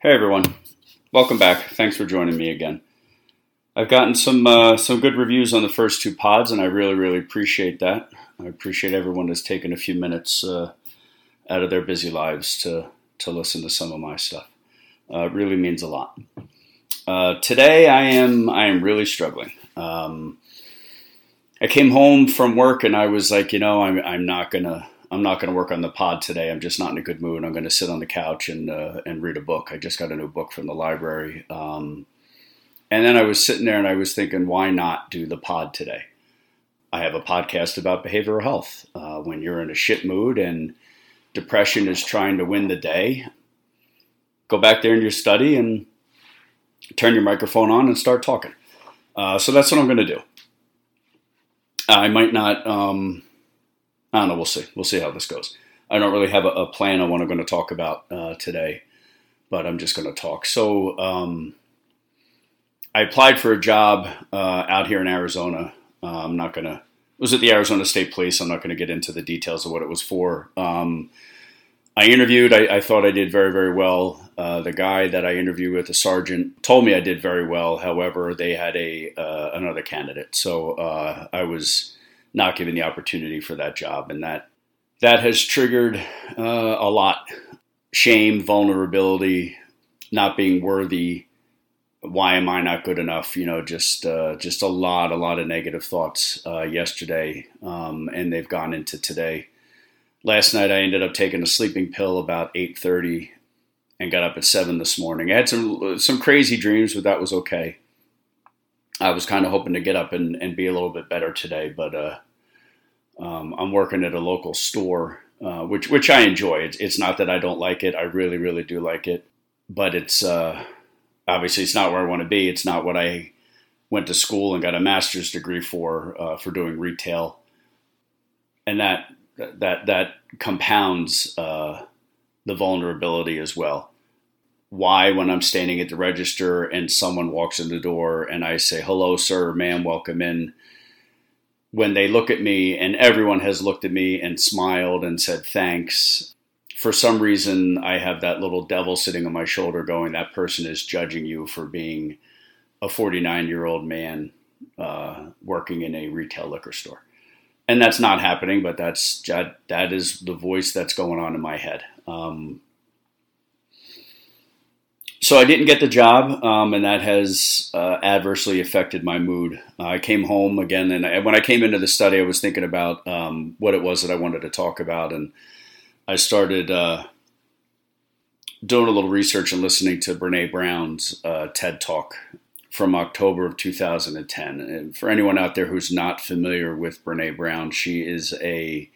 Hey everyone, welcome back. Thanks for joining me again. I've gotten some uh, some good reviews on the first two pods, and I really really appreciate that. I appreciate everyone that's taken a few minutes uh, out of their busy lives to to listen to some of my stuff. Uh, it really means a lot. Uh, today I am I am really struggling. Um, I came home from work and I was like, you know, I'm I'm not gonna I'm not going to work on the pod today. I'm just not in a good mood. I'm going to sit on the couch and uh, and read a book. I just got a new book from the library, um, and then I was sitting there and I was thinking, why not do the pod today? I have a podcast about behavioral health. Uh, when you're in a shit mood and depression is trying to win the day, go back there in your study and turn your microphone on and start talking. Uh, so that's what I'm going to do. I might not. Um, I don't know. We'll see. We'll see how this goes. I don't really have a, a plan on what I'm going to talk about uh, today, but I'm just going to talk. So um, I applied for a job uh, out here in Arizona. Uh, I'm not going to. Was at the Arizona State Police. I'm not going to get into the details of what it was for. Um, I interviewed. I, I, thought I did very, very well. Uh, the guy that I interviewed with, the sergeant, told me I did very well. However, they had a uh, another candidate, so uh, I was not given the opportunity for that job, and that that has triggered uh, a lot: shame, vulnerability, not being worthy. Why am I not good enough? You know, just uh, just a lot, a lot of negative thoughts uh, yesterday, um, and they've gone into today. Last night, I ended up taking a sleeping pill about eight thirty, and got up at seven this morning. I had some some crazy dreams, but that was okay. I was kind of hoping to get up and, and be a little bit better today, but uh, um, I'm working at a local store, uh, which which I enjoy. It's, it's, not that I don't like it; I really, really do like it. But it's uh, obviously it's not where I want to be. It's not what I went to school and got a master's degree for uh, for doing retail, and that that that compounds uh, the vulnerability as well why when I'm standing at the register and someone walks in the door and I say, hello, sir, ma'am, welcome in. When they look at me and everyone has looked at me and smiled and said thanks, for some reason I have that little devil sitting on my shoulder going, that person is judging you for being a 49 year old man uh, working in a retail liquor store. And that's not happening, but that's that, that is the voice that's going on in my head. Um, so I didn't get the job, um, and that has uh, adversely affected my mood. Uh, I came home again, and I, when I came into the study, I was thinking about um, what it was that I wanted to talk about, and I started uh, doing a little research and listening to Brene Brown's uh, TED Talk from October of 2010. And for anyone out there who's not familiar with Brene Brown, she is a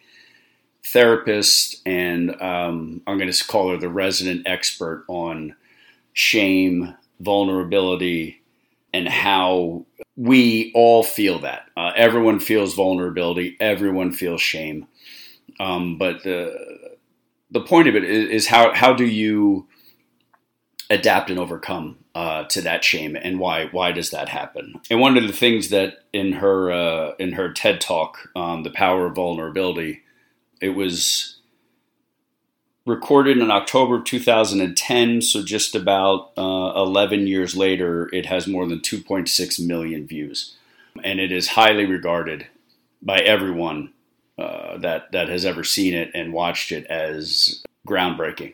therapist, and um, I'm going to call her the resident expert on shame, vulnerability, and how we all feel that. Uh, everyone feels vulnerability, everyone feels shame. Um, but the the point of it is, is, how how do you adapt and overcome uh, to that shame, and why why does that happen? And one of the things that in her uh, in her TED talk, um, the power of vulnerability, it was recorded in October of 2010, so just about uh, 11 years later, it has more than 2.6 million views. And it is highly regarded by everyone uh, that, that has ever seen it and watched it as groundbreaking.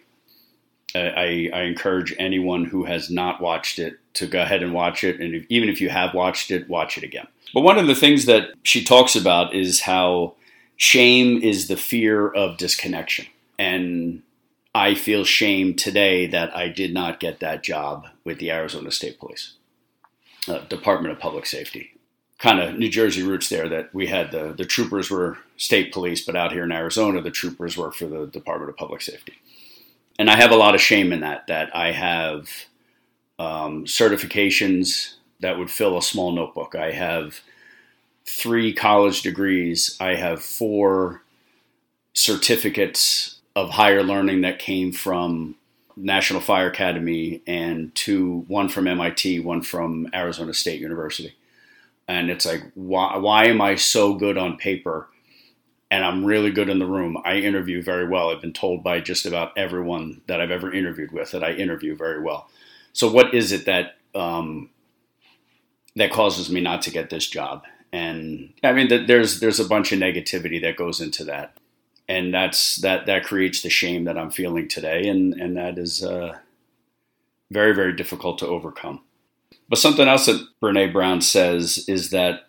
I, I, encourage anyone who has not watched it to go ahead and watch it. And if, even if you have watched it, watch it again. But one of the things that she talks about is how shame is the fear of disconnection and I feel shame today that I did not get that job with the Arizona State Police, uh, Department of Public Safety. Kind of New Jersey roots there that we had the, the troopers were state police, but out here in Arizona, the troopers work for the Department of Public Safety. And I have a lot of shame in that, that I have um, certifications that would fill a small notebook. I have three college degrees. I have four certificates of higher learning that came from National Fire Academy and two, one from MIT, one from Arizona State University. And it's like, why, why am I so good on paper and I'm really good in the room. I interview very well. I've been told by just about everyone that I've ever interviewed with that I interview very well. So, what is it that um, that causes me not to get this job? And I mean, there's there's a bunch of negativity that goes into that, and that's that that creates the shame that I'm feeling today, and and that is uh, very very difficult to overcome. But something else that Brene Brown says is that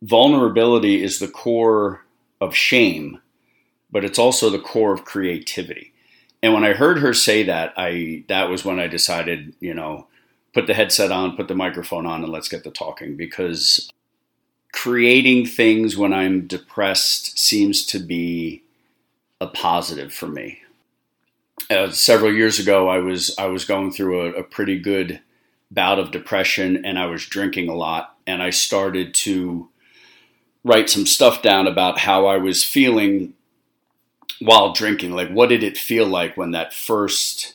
vulnerability is the core of shame, but it's also the core of creativity. And when I heard her say that, I that was when I decided, you know, put the headset on, put the microphone on, and let's get the talking because creating things when I'm depressed seems to be a positive for me. Uh, several years ago, I was I was going through a, a pretty good bout of depression, and I was drinking a lot, and I started to write some stuff down about how I was feeling while drinking. Like, what did it feel like when that first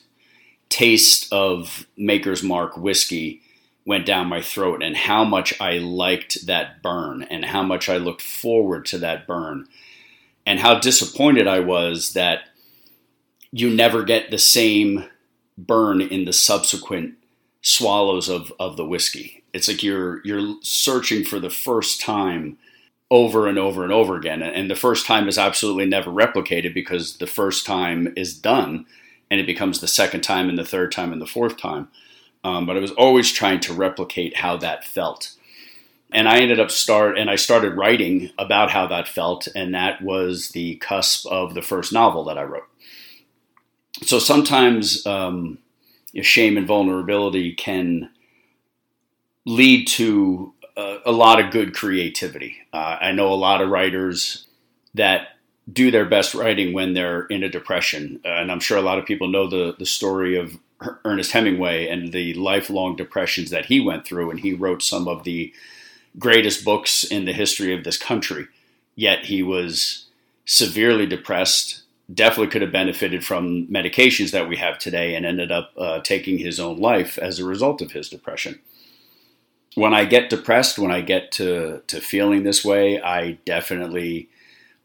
taste of Maker's Mark whiskey went down my throat, and how much I liked that burn, and how much I looked forward to that burn, and how disappointed I was that you never get the same burn in the subsequent swallows of, of the whiskey. It's like you're you're searching for the first time over and over and over again. And the first time is absolutely never replicated because the first time is done and it becomes the second time and the third time and the fourth time. Um, but I was always trying to replicate how that felt. And I ended up start and I started writing about how that felt, and that was the cusp of the first novel that I wrote. So sometimes um, shame and vulnerability can lead to a, a lot of good creativity. Uh, I know a lot of writers that do their best writing when they're in a depression, uh, and I'm sure a lot of people know the the story of Ernest Hemingway and the lifelong depressions that he went through, and he wrote some of the greatest books in the history of this country. Yet he was severely depressed. Definitely could have benefited from medications that we have today, and ended up uh, taking his own life as a result of his depression when I get depressed, when I get to to feeling this way, I definitely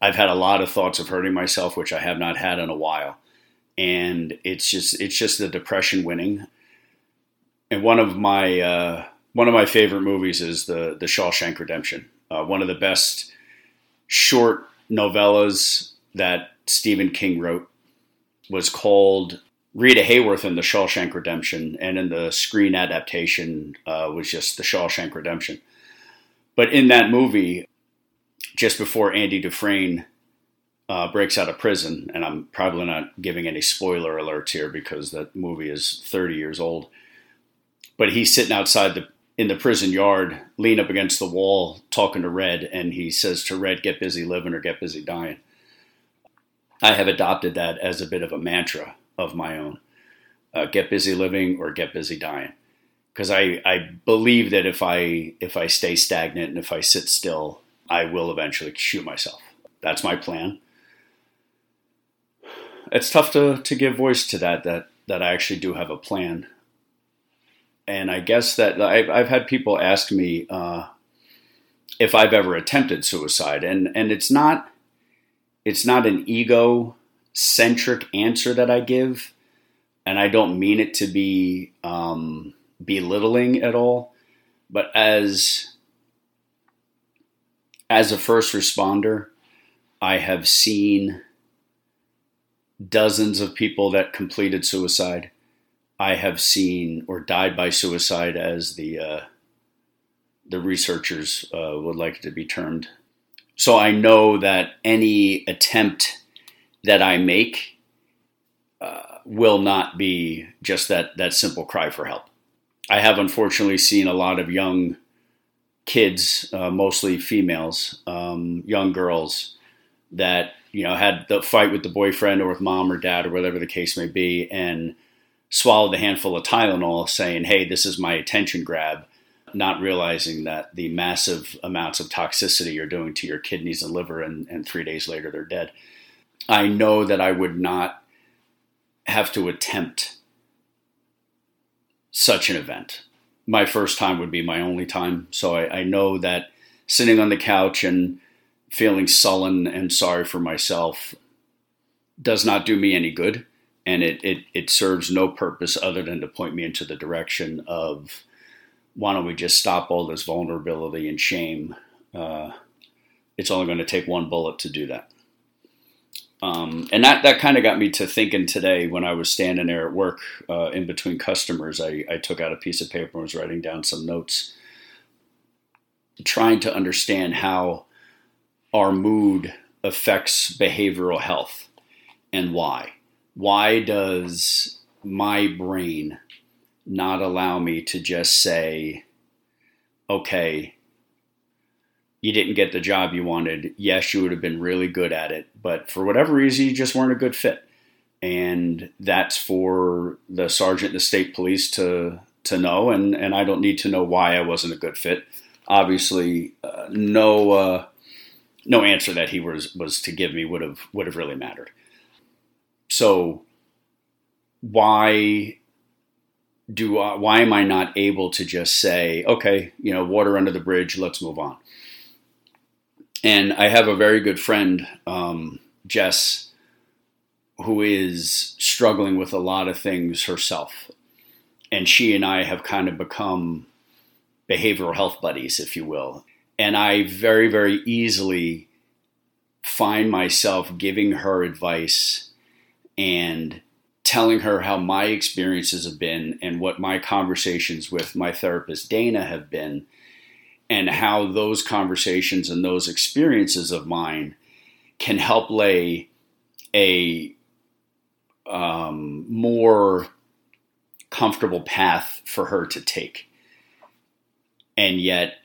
I've had a lot of thoughts of hurting myself, which I have not had in a while, and it's just it's just the depression winning. And one of my uh, one of my favorite movies is the the Shawshank Redemption, uh, one of the best short novellas that Stephen King wrote was called Rita Hayworth in The Shawshank Redemption, and in the screen adaptation uh, was just The Shawshank Redemption. But in that movie, just before Andy Dufresne uh, breaks out of prison, and I'm probably not giving any spoiler alerts here because that movie is 30 years old, but he's sitting outside the in the prison yard, lean up against the wall, talking to Red, and he says to Red, "Get busy living or get busy dying." I have adopted that as a bit of a mantra of my own. Uh, get busy living or get busy dying. Because I, I believe that if I if I stay stagnant and if I sit still, I will eventually shoot myself. That's my plan. It's tough to, to give voice to that that that I actually do have a plan. And I guess that I've, I've had people ask me uh, if I've ever attempted suicide, and and it's not it's not an ego centric answer that I give, and I don't mean it to be um, belittling at all, but as as a first responder, I have seen dozens of people that completed suicide. I have seen or died by suicide, as the uh, the researchers uh, would like it to be termed. So I know that any attempt that I make uh, will not be just that that simple cry for help. I have unfortunately seen a lot of young kids, uh, mostly females, um, young girls that you know had the fight with the boyfriend or with mom or dad or whatever the case may be, and swallowed a handful of Tylenol, saying, "Hey, this is my attention grab." Not realizing that the massive amounts of toxicity you're doing to your kidneys and liver, and, and three days later they're dead. I know that I would not have to attempt such an event. My first time would be my only time. So I, I know that sitting on the couch and feeling sullen and sorry for myself does not do me any good. And it, it, it serves no purpose other than to point me into the direction of why don't we just stop all this vulnerability and shame? Uh, it's only going to take one bullet to do that. Um, and that, that kind of got me to thinking today when I was standing there at work uh, in between customers. I, I took out a piece of paper and was writing down some notes, trying to understand how our mood affects behavioral health and why. Why does my brain not allow me to just say, okay, you didn't get the job you wanted. Yes, you would have been really good at it, but for whatever reason, you just weren't a good fit. And that's for the sergeant the state police to to know, and, and I don't need to know why I wasn't a good fit. Obviously, uh, no uh, no answer that he was was to give me would have would have really mattered. So, why do I, why am I not able to just say, okay, you know, water under the bridge, let's move on? And I have a very good friend, um, Jess, who is struggling with a lot of things herself. And she and I have kind of become behavioral health buddies, if you will. And I very, very easily find myself giving her advice and telling her how my experiences have been and what my conversations with my therapist, Dana, have been and how those conversations and those experiences of mine can help lay a um, more comfortable path for her to take. And yet,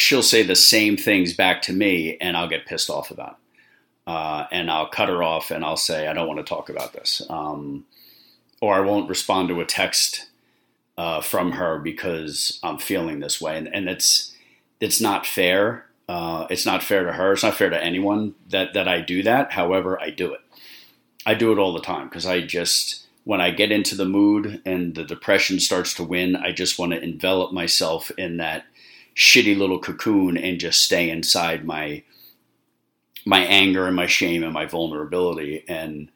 she'll say the same things back to me, and I'll get pissed off about it. Uh, and I'll cut her off and I'll say, I don't want to talk about this. Um, or I won't respond to a text uh, from her because I'm feeling this way, and, and it's it's not fair. Uh, it's not fair to her. It's not fair to anyone that that I do that. However, I do it. I do it all the time because I just when I get into the mood and the depression starts to win, I just want to envelop myself in that shitty little cocoon and just stay inside my my anger and my shame and my vulnerability and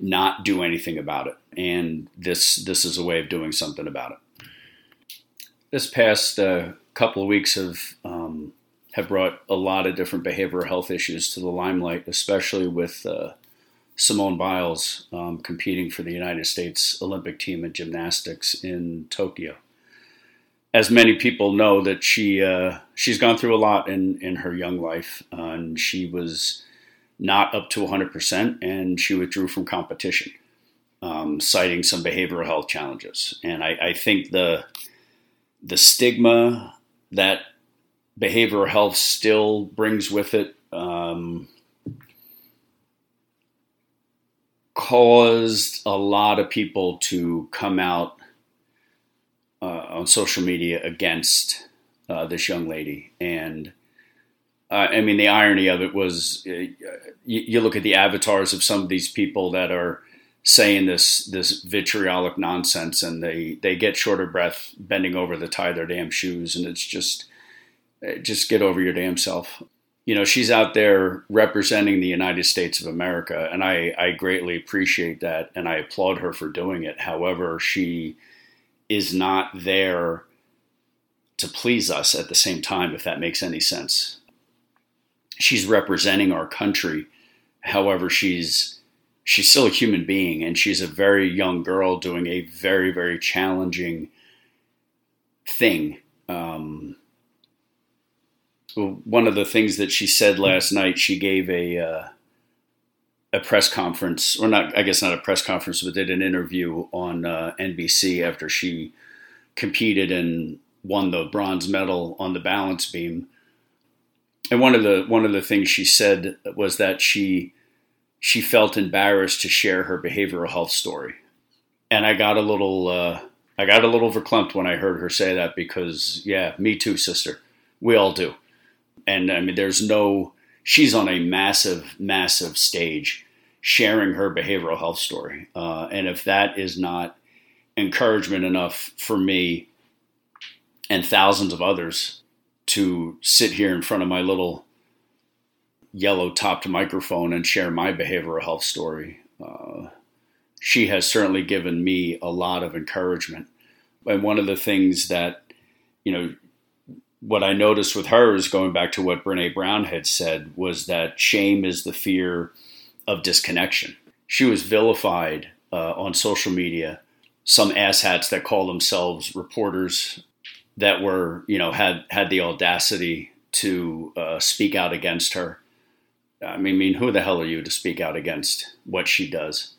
not do anything about it. And this this is a way of doing something about it. This past uh, couple of weeks have um, have brought a lot of different behavioral health issues to the limelight, especially with uh, Simone Biles um, competing for the United States Olympic team in gymnastics in Tokyo. As many people know, that she uh, she's gone through a lot in in her young life, uh, and she was not up to 100%, and she withdrew from competition, um, citing some behavioral health challenges. And I, I, think the the stigma that behavioral health still brings with it um, caused a lot of people to come out uh, on social media against uh, this young lady and uh, I mean, the irony of it was uh, you, you, look at the avatars of some of these people that are saying this this vitriolic nonsense, and they they get short of breath, bending over to tie their damn shoes, and it's just uh, just get over your damn self. You know, she's out there representing the United States of America, and I, I greatly appreciate that, and I applaud her for doing it. However, she is not there to please us at the same time, if that makes any sense she's representing our country. However, she's she's still a human being, and she's a very young girl doing a very very challenging thing. Um, one of the things that she said last night, she gave a uh, a press conference, or not, I guess not a press conference, but did an interview on uh, NBC after she competed and won the bronze medal on the balance beam and one of the one of the things she said was that she she felt embarrassed to share her behavioral health story, and I got a little uh, I got a little verklempt when I heard her say that because yeah, me too, sister. We all do, and I mean, there's no. She's on a massive, massive stage, sharing her behavioral health story, uh, and if that is not encouragement enough for me and thousands of others to sit here in front of my little yellow topped microphone and share my behavioral health story. Uh, she has certainly given me a lot of encouragement. And one of the things that, you know, what I noticed with her is going back to what Brene Brown had said was that shame is the fear of disconnection. She was vilified uh, on social media. Some asshats that call themselves reporters that were, you know, had had the audacity to uh, speak out against her. I mean, I mean, who the hell are you to speak out against what she does?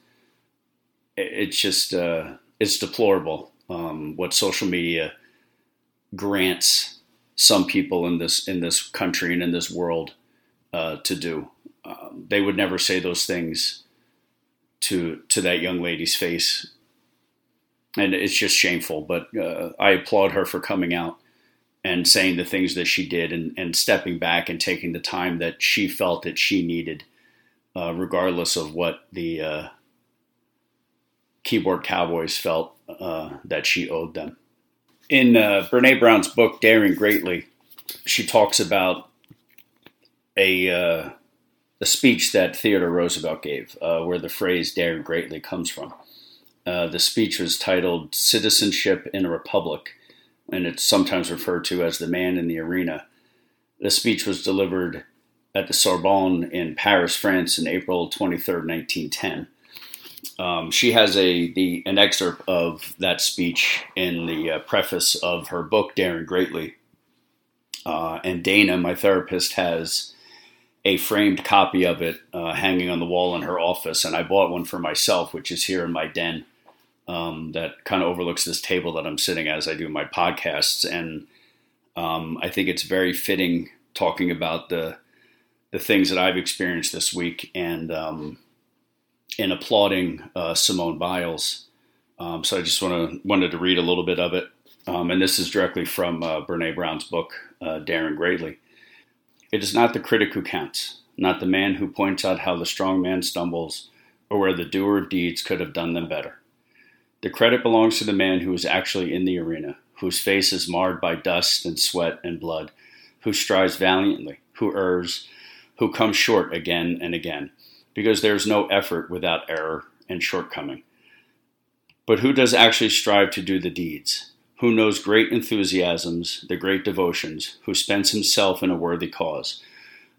It's just, uh, it's deplorable um, what social media grants some people in this in this country and in this world uh, to do. Um, they would never say those things to to that young lady's face, and it's just shameful. But uh, I applaud her for coming out and saying the things that she did, and, and stepping back and taking the time that she felt that she needed, uh, regardless of what the uh, keyboard cowboys felt uh, that she owed them. In uh, Brene Brown's book, Daring Greatly, she talks about a uh, a speech that Theodore Roosevelt gave, uh, where the phrase "daring greatly" comes from. Uh, the speech was titled "Citizenship in a Republic," and it's sometimes referred to as "the man in the arena." The speech was delivered at the Sorbonne in Paris, France, in April 23, 1910. Um, she has a the an excerpt of that speech in the uh, preface of her book "Daring Greatly," uh, and Dana, my therapist, has a framed copy of it uh, hanging on the wall in her office, and I bought one for myself, which is here in my den. Um, that kind of overlooks this table that I'm sitting as I do my podcasts, and um, I think it's very fitting talking about the the things that I've experienced this week, and in applauding uh, Simone Biles. Um, so I just want to wanted to read a little bit of it, um, and this is directly from uh, Brene Brown's book, uh, Daring Greatly. It is not the critic who counts, not the man who points out how the strong man stumbles or where the doer of deeds could have done them better. The credit belongs to the man who is actually in the arena, whose face is marred by dust and sweat and blood, who strives valiantly, who errs, who comes short again and again, because there is no effort without error and shortcoming. But who does actually strive to do the deeds? who knows great enthusiasms, the great devotions, who spends himself in a worthy cause,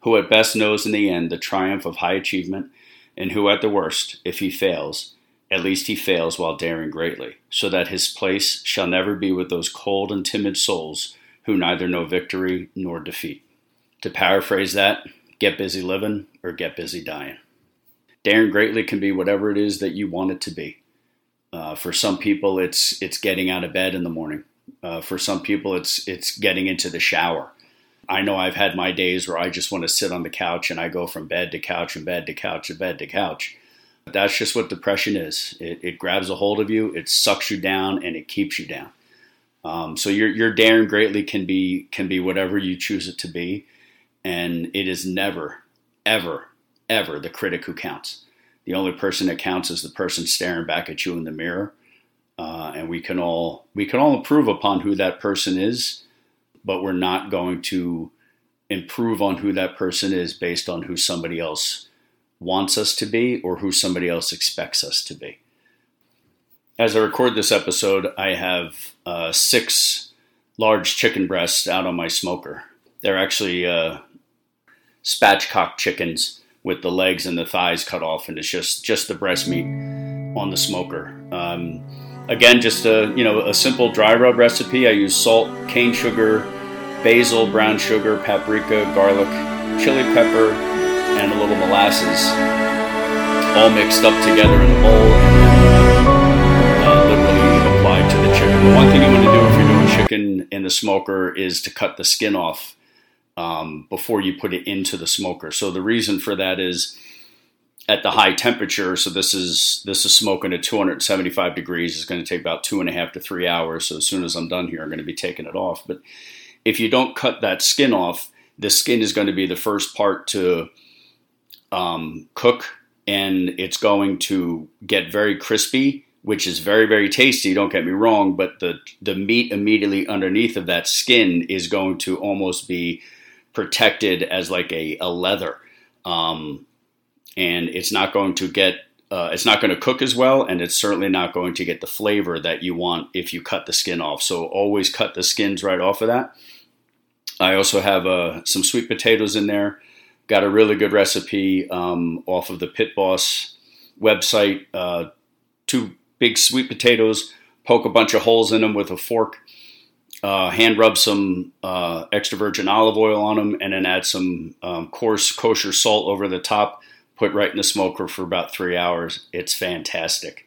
who at best knows in the end the triumph of high achievement, and who at the worst, if he fails, at least he fails while daring greatly, so that his place shall never be with those cold and timid souls who neither know victory nor defeat. To paraphrase that, get busy living or get busy dying. Daring greatly can be whatever it is that you want it to be. Uh, for some people, it's it's getting out of bed in the morning. Uh, for some people, it's it's getting into the shower. I know I've had my days where I just want to sit on the couch and I go from bed to couch and bed to couch and bed to couch. That's just what depression is. It, it grabs a hold of you, it sucks you down, and it keeps you down. Um, so your your daring greatly can be can be whatever you choose it to be, and it is never, ever, ever the critic who counts the only person that counts is the person staring back at you in the mirror. Uh, and we can all we can all improve upon who that person is, but we're not going to improve on who that person is based on who somebody else wants us to be or who somebody else expects us to be. As I record this episode, I have uh, six large chicken breasts out on my smoker. They're actually uh, spatchcock chickens with the legs and the thighs cut off, and it's just just the breast meat on the smoker. Um, again, just a you know a simple dry rub recipe. I use salt, cane sugar, basil, brown sugar, paprika, garlic, chili pepper, and a little molasses, all mixed up together in a bowl, and uh, literally applied to the chicken. The one thing you want to do if you're doing chicken in the smoker is to cut the skin off um, before you put it into the smoker. So the reason for that is at the high temperature. So this is this is smoking at 275 degrees. It's going to take about two and a half to three hours. So as soon as I'm done here, I'm going to be taking it off. But if you don't cut that skin off, the skin is going to be the first part to um, cook, and it's going to get very crispy which is very very tasty. Don't get me wrong, but the the meat immediately underneath of that skin is going to almost be protected as like a, a leather, um, and it's not going to get uh, it's not going to cook as well, and it's certainly not going to get the flavor that you want if you cut the skin off. So always cut the skins right off of that. I also have uh, some sweet potatoes in there. Got a really good recipe um, off of the Pit Boss website. Uh, two big sweet potatoes, poke a bunch of holes in them with a fork, uh, hand rub some uh, extra virgin olive oil on them, and then add some um, coarse kosher salt over the top. Put right in the smoker for about three hours. It's fantastic.